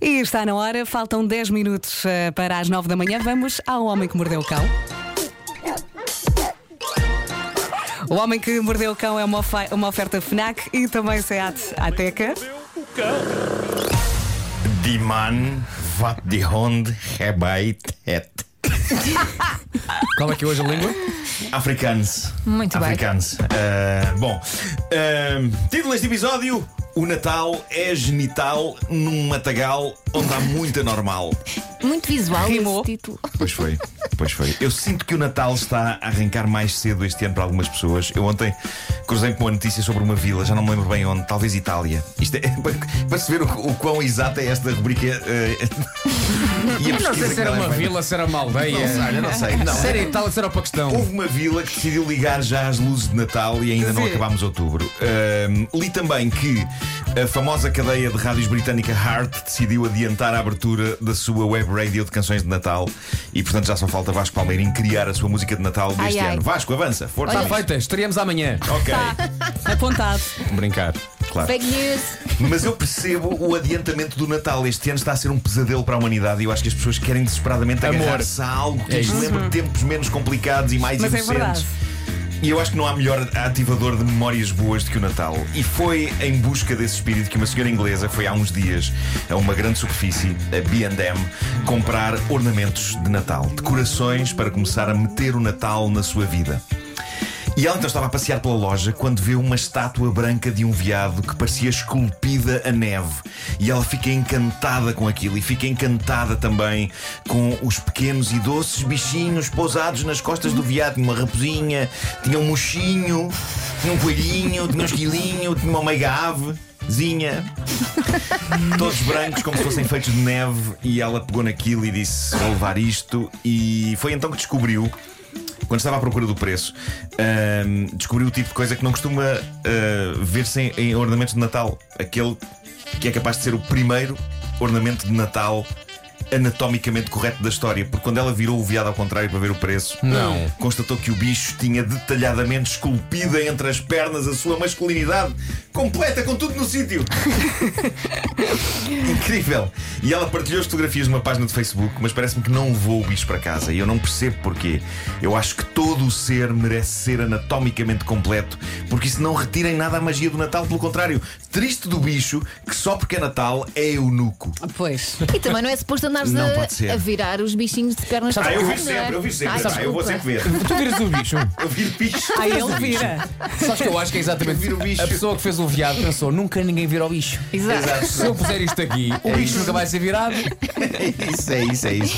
E está na hora, faltam 10 minutos eh, para as 9 da manhã. Vamos ao Homem que Mordeu o Cão. O Homem que Mordeu o Cão é uma, uma oferta FNAC e também SEAT Ateca. Die Mann, wat die Hund herbeit het. Qual é que é hoje a língua? Afrikaans. Muito bem. Afrikaans. Ah, bom, ah, título deste episódio: O Natal é genital num matagal onde há muita normal. Muito visual Rimou. esse título. Pois foi, pois foi. Eu sinto que o Natal está a arrancar mais cedo este ano para algumas pessoas. Eu ontem cruzei com uma notícia sobre uma vila, já não me lembro bem onde, talvez Itália. Isto é para, se ver o, o quão exata é esta rubrica. eh, e a Eu não sei se que era é uma vila, se era uma aldeia. Não sei, não sei. Não. Se era Itália, se era o Paquistão. Houve uma vila que decidiu ligar já as luzes de Natal e ainda não Sim. acabámos outubro. Ahm, li também que a famosa cadeia de rádios britânica Heart decidiu adiantar a abertura da sua web radio de canções de Natal e, portanto, já só falta Vasco Palmeirinho criar a sua música de Natal deste Ai, ai. ano. Vasco, avança, força. Está feita, estaríamos amanhã. Ok, Apontado. Brincar. claro. Fake news. Mas eu percebo o adiantamento do Natal. Este ano está a ser um pesadelo para a humanidade e eu acho que as pessoas querem desesperadamente agarrar-se a algo que É lhes lembre tempos menos complicados e mais Mas é inocentes. verdade. E eu acho que não há melhor ativador de memórias boas do que o Natal. E foi em busca desse espírito que uma senhora inglesa foi há uns dias a uma grande superfície, a B&M, comprar ornamentos de Natal, decorações para começar a meter o Natal na sua vida. E ela então estava a passear pela loja quando vê uma estátua branca de um veado que parecia esculpida a neve. E ela fica encantada com aquilo e fica encantada também com os pequenos e doces bichinhos pousados nas costas do veado. Tinha uma raposinha, tinha um mochinho, tinha um coelhinho, tinha um esquilinho, tinha uma meiga avezinha. Todos brancos, como se fossem feitos de neve. E ela pegou naquilo e disse: Vou levar isto. E foi então que descobriu quando estava à procura do preço, ahm, descobri o tipo de coisa que não costuma ah, ver-se em, em ornamentos de Natal. Aquele que é capaz de ser o primeiro ornamento de Natal anatomicamente correto da história. Porque quando ela virou o veado ao contrário para ver o preço, Não. constatou que o bicho tinha detalhadamente esculpida entre as pernas a sua masculinidade completa, com tudo no sítio. Incrível! E ela partilhou as fotografias numa página de Facebook, mas parece-me que não levou o bicho para casa. E eu não percebo porquê. Eu acho que todo o ser merece ser anatomicamente completo, porque isso não retira em nada a magia do Natal. Pelo contrário, triste do bicho que só porque é Natal é eunuco. Pois. E também não é suposto andares Não a, pode ser. a virar os bichinhos de pernas Ah, para eu vi não é? sempre, eu vi sempre. Ai, Ah, eu vou sempre ver. Tu viras o bicho. Eu vi bicho. Aí ele vira. Sabes que eu acho que é exatamente viro o bicho. A pessoa que fez o veado pensou: nunca ninguém vira o bicho. Exato. Se eu puser isto aqui, o bicho nunca vai ser virado. É isso, é isso, é isso.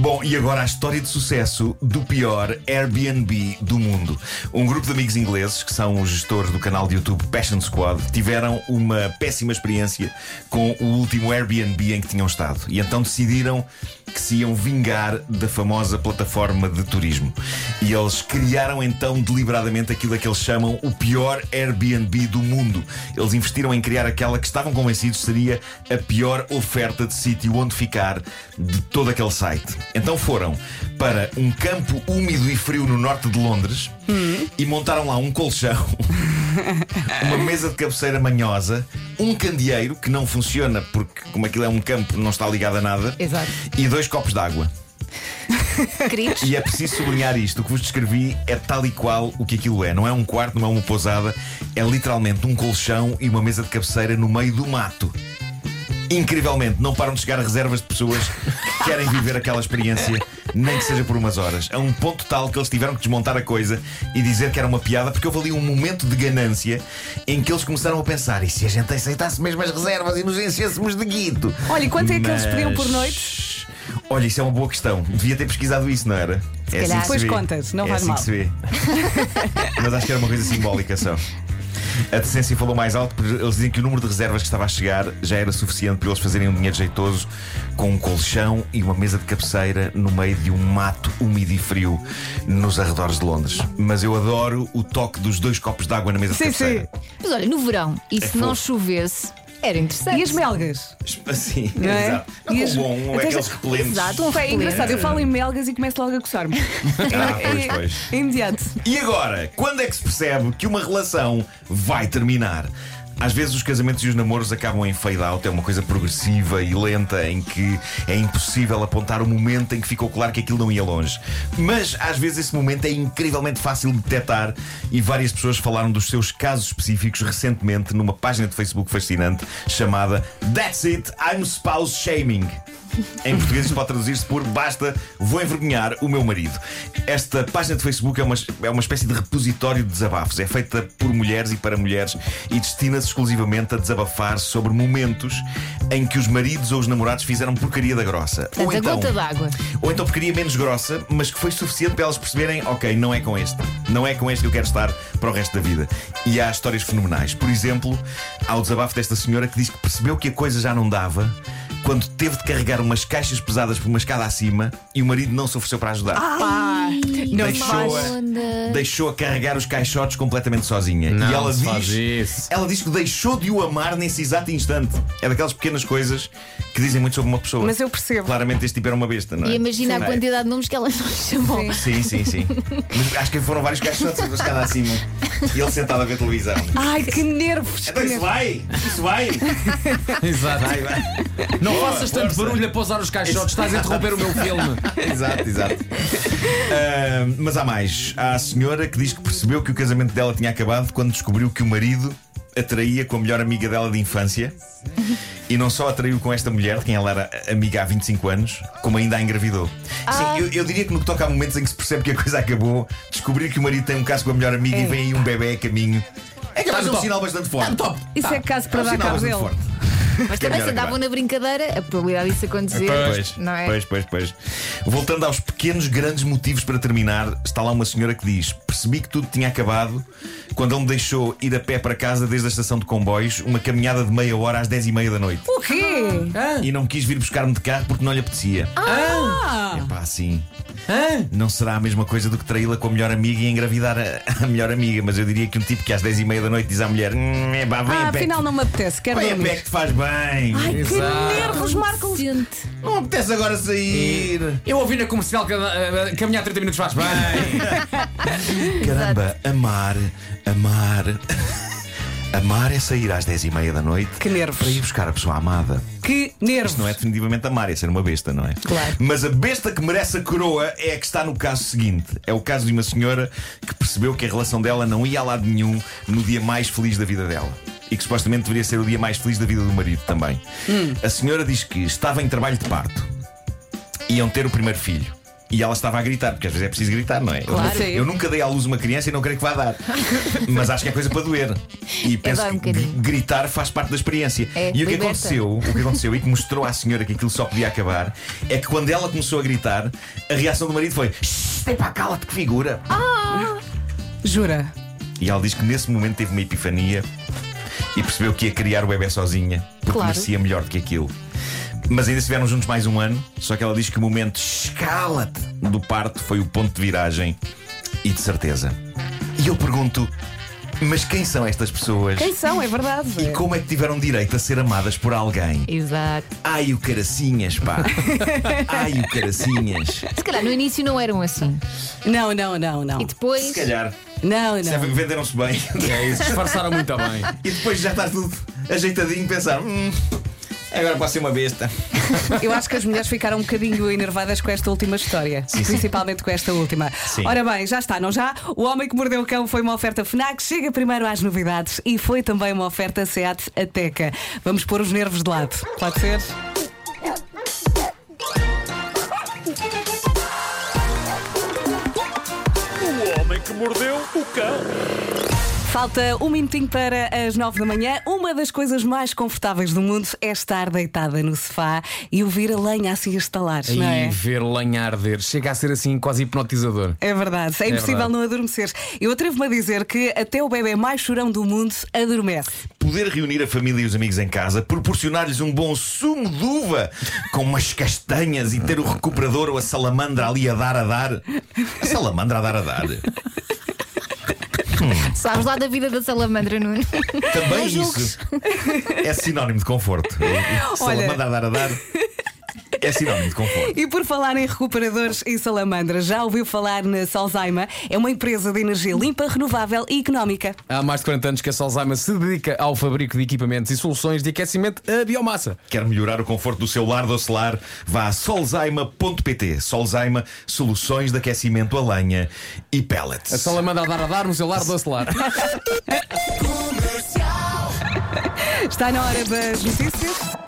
Bom, e agora a história de sucesso do pior Airbnb do mundo. Um grupo de amigos ingleses, que são os gestores do canal de YouTube Passion Squad, tiveram uma péssima experiência com o último Airbnb em que tinham estado. E então decidiram que se iam vingar da famosa plataforma de turismo. E eles criaram então deliberadamente aquilo a que eles chamam o pior Airbnb do mundo. Eles investiram em criar aquela que estavam convencidos seria a pior oferta de sítio onde ficar de todo aquele site. Então foram para um campo úmido e frio no norte de Londres e montaram lá um colchão, uma mesa de cabeceira manhosa, um candeeiro que não funciona porque, como aquilo é um campo, não está ligado a nada, Exato. e dois copos de água. Queridos, E é preciso sublinhar isto: o que vos descrevi é tal e qual o que aquilo é. Não é um quarto, não é uma pousada, é literalmente um colchão e uma mesa de cabeceira no meio do mato. Incrivelmente, não param de chegar reservas de pessoas querem viver aquela experiência, nem que seja por umas horas. A um ponto tal que eles tiveram que desmontar a coisa e dizer que era uma piada, porque houve ali um momento de ganância em que eles começaram a pensar: e se a gente aceitasse mesmo as reservas e nos enchêssemos de guito? Olha, e quanto é que eles Mas- pediam por noite? Olha, isso é uma boa questão. Devia ter pesquisado isso, não era? É calhar. que se Depois contas, não é faz assim mal. que se vê. Mas acho que era uma coisa simbólica só. A decência falou mais alto porque eles dizem que o número de reservas que estava a chegar já era suficiente para eles fazerem um dinheiro jeitoso com um colchão e uma mesa de cabeceira no meio de um mato úmido e frio nos arredores de Londres. Mas eu adoro o toque dos dois copos de água na mesa Sim, de cabeceira. mas olha, no verão, e se não fofo. chovesse, era interessante. E as melgas? Assim, Não é? exato. Não, E as- bom, é Até aqueles repelentes. Exato, um é engraçado, eu falo em melgas e começo logo a coçar-me. Ah, pois, pois. Imediato. E agora, quando é que se percebe que uma relação vai terminar? Às vezes os casamentos e os namoros acabam em fade out, é uma coisa progressiva e lenta em que é impossível apontar o momento em que ficou claro que aquilo não ia longe. Mas às vezes esse momento é incrivelmente fácil de detectar e várias pessoas falaram dos seus casos específicos recentemente numa página de Facebook fascinante chamada That's It, I'm Spouse Shaming. Em português isto pode traduzir-se por basta, vou envergonhar o meu marido. Esta página de Facebook é uma, é uma espécie de repositório de desabafos. É feita por mulheres e para mulheres e destina-se exclusivamente a desabafar sobre momentos em que os maridos ou os namorados fizeram porcaria da grossa. Portanto, a gota d'água. ou então porcaria menos grossa, mas que foi suficiente para elas perceberem: ok, não é com este. Não é com este que eu quero estar para o resto da vida. E há histórias fenomenais. Por exemplo, há o desabafo desta senhora que diz que percebeu que a coisa já não dava quando teve de carregar umas caixas pesadas por uma escada acima e o marido não se ofereceu para ajudar. Não Deixou-a deixou a carregar os caixotes completamente sozinha. Não e ela se faz diz, ela diz que deixou de o amar nesse exato instante. É daquelas pequenas coisas que dizem muito sobre uma pessoa. Mas eu percebo. Claramente este tipo era uma besta, não é? E imagina Sim. a quantidade de nomes que ela não chamou. Sim, Sim. sim, sim. Mas acho que foram vários caixotes da escada acima. E ele sentado a ver televisão. Ai, que nervos! Então isso vai! Isso vai! Exato. Vai, vai! Não Boa, faças tanto força. barulho a pousar os caixotes, estás a interromper o meu filme. exato, exato. Ah, mas há mais. Há a senhora que diz que percebeu que o casamento dela tinha acabado quando descobriu que o marido atraía com a melhor amiga dela de infância. E não só atraiu com esta mulher, de quem ela era amiga há 25 anos, como ainda a engravidou. Sim, eu, eu diria que no que toca a momentos em que se percebe que a coisa acabou, descobrir que o marido tem um caso com a melhor amiga e vem aí um bebê a caminho. É de ser um top. sinal bastante forte. Top. Isso é caso É para um dar sinal cabo bastante dele. forte. Mas também se andavam na brincadeira, a probabilidade disso acontecer. Pois, não é? pois, pois, pois. Voltando aos pequenos, grandes motivos para terminar, está lá uma senhora que diz: Percebi que tudo tinha acabado quando ele me deixou ir a pé para casa desde a estação de comboios, uma caminhada de meia hora às 10 e meia da noite. O quê? E não quis vir buscar-me de carro porque não lhe apetecia. Ah! É pá, assim. Hã? Não será a mesma coisa do que traí-la com a melhor amiga e engravidar a, a melhor amiga, mas eu diria que um tipo que às 10 e meia da noite diz à mulher: hum, é pá, vem Ah, a pé. afinal não me apetece, quero Vem a dormir. pé que te faz bem. Ai, que Exato. nervos, Marcos! Sente. Não apetece agora sair. Eu ouvi na comercial que caminhar 30 minutos faz bem. Caramba, amar, amar. Amar é sair às 10 e meia da noite Que nervos. para ir buscar a pessoa amada. Que nervos! Isto não é definitivamente amar, é ser uma besta, não é? Claro. Mas a besta que merece a coroa é a que está no caso seguinte. É o caso de uma senhora que percebeu que a relação dela não ia a lado nenhum no dia mais feliz da vida dela. E que supostamente deveria ser o dia mais feliz da vida do marido também. A senhora diz que estava em trabalho de parto. Iam ter o primeiro filho. E ela estava a gritar, porque às vezes é preciso gritar, não é? Eu- Claro. Sim. Eu, nunca dei à luz uma criança e não creio que vá dar. Mas acho que é coisa para doer. E penso um que gritar faz parte da experiência. É, e o que liberta. aconteceu, o que aconteceu e que mostrou à senhora que aquilo só podia acabar é que quando ela começou a gritar, a reação do marido foi: "Shh, tem pá, cala-te, que figura. Jura? E ela diz que nesse momento teve uma epifania e percebeu que ia criar o bebê sozinha, porque Claro. merecia melhor do que aquilo. Mas ainda estiveram juntos mais um ano, só que ela diz que o momento escala-te do parto foi o ponto de viragem e de certeza. E eu pergunto: mas quem são estas pessoas? Quem são? É verdade. E como é que tiveram direito a ser amadas por alguém? Exato. Ai, o caracinhas, pá! Ai, o caracinhas! Se calhar no início não eram assim. Não, não, não, não. E depois. Se calhar, Não, se não. venderam-se bem. É isso, disfarçaram muito bem. E depois já está tudo ajeitadinho, pensaram: hum, agora posso ser uma besta. Eu acho que as mulheres ficaram um bocadinho enervadas com esta última história. sim. Principalmente com esta última. Sim. Ora bem, já está, não já? O Homem que Mordeu o Cão foi uma oferta FNAC. Chega primeiro às novidades e foi também uma oferta SEAT Ateca. Vamos pôr os nervos de lado. Pode ser? O homem que mordeu o cão. Falta um minutinho para as nove da manhã. Uma das coisas mais confortáveis do mundo é estar deitada no sofá e ouvir a lenha assim a estalar, não E é? ver lenha arder. Chega a ser assim quase hipnotizador. É verdade, é impossível verdade. não adormecer. Eu atrevo-me a dizer que até o bebê mais chorão do mundo adormece. Poder reunir a família e os amigos em casa, proporcionar-lhes um bom sumo de uva com umas castanhas e ter o recuperador ou a salamandra ali a dar a dar. A salamandra a dar a dar. Sabes lá da vida da salamandra, Nuno. Também isso é sinónimo de conforto. Salamandra a dar a dar. É sinónimo de conforto. E por falar em recuperadores e salamandras, já ouviu falar na Solzaima? É uma empresa de energia limpa, renovável e económica. Há mais de 40 anos que a Solzaima se dedica ao fabrico de equipamentos e soluções de aquecimento a biomassa. Quer melhorar o conforto do seu lar docelar? Vá a solzaima.pt. Solzaima, soluções de aquecimento a lenha e pellets. A salamandra a dar a dar no seu lar doce lar. Está na hora das notícias.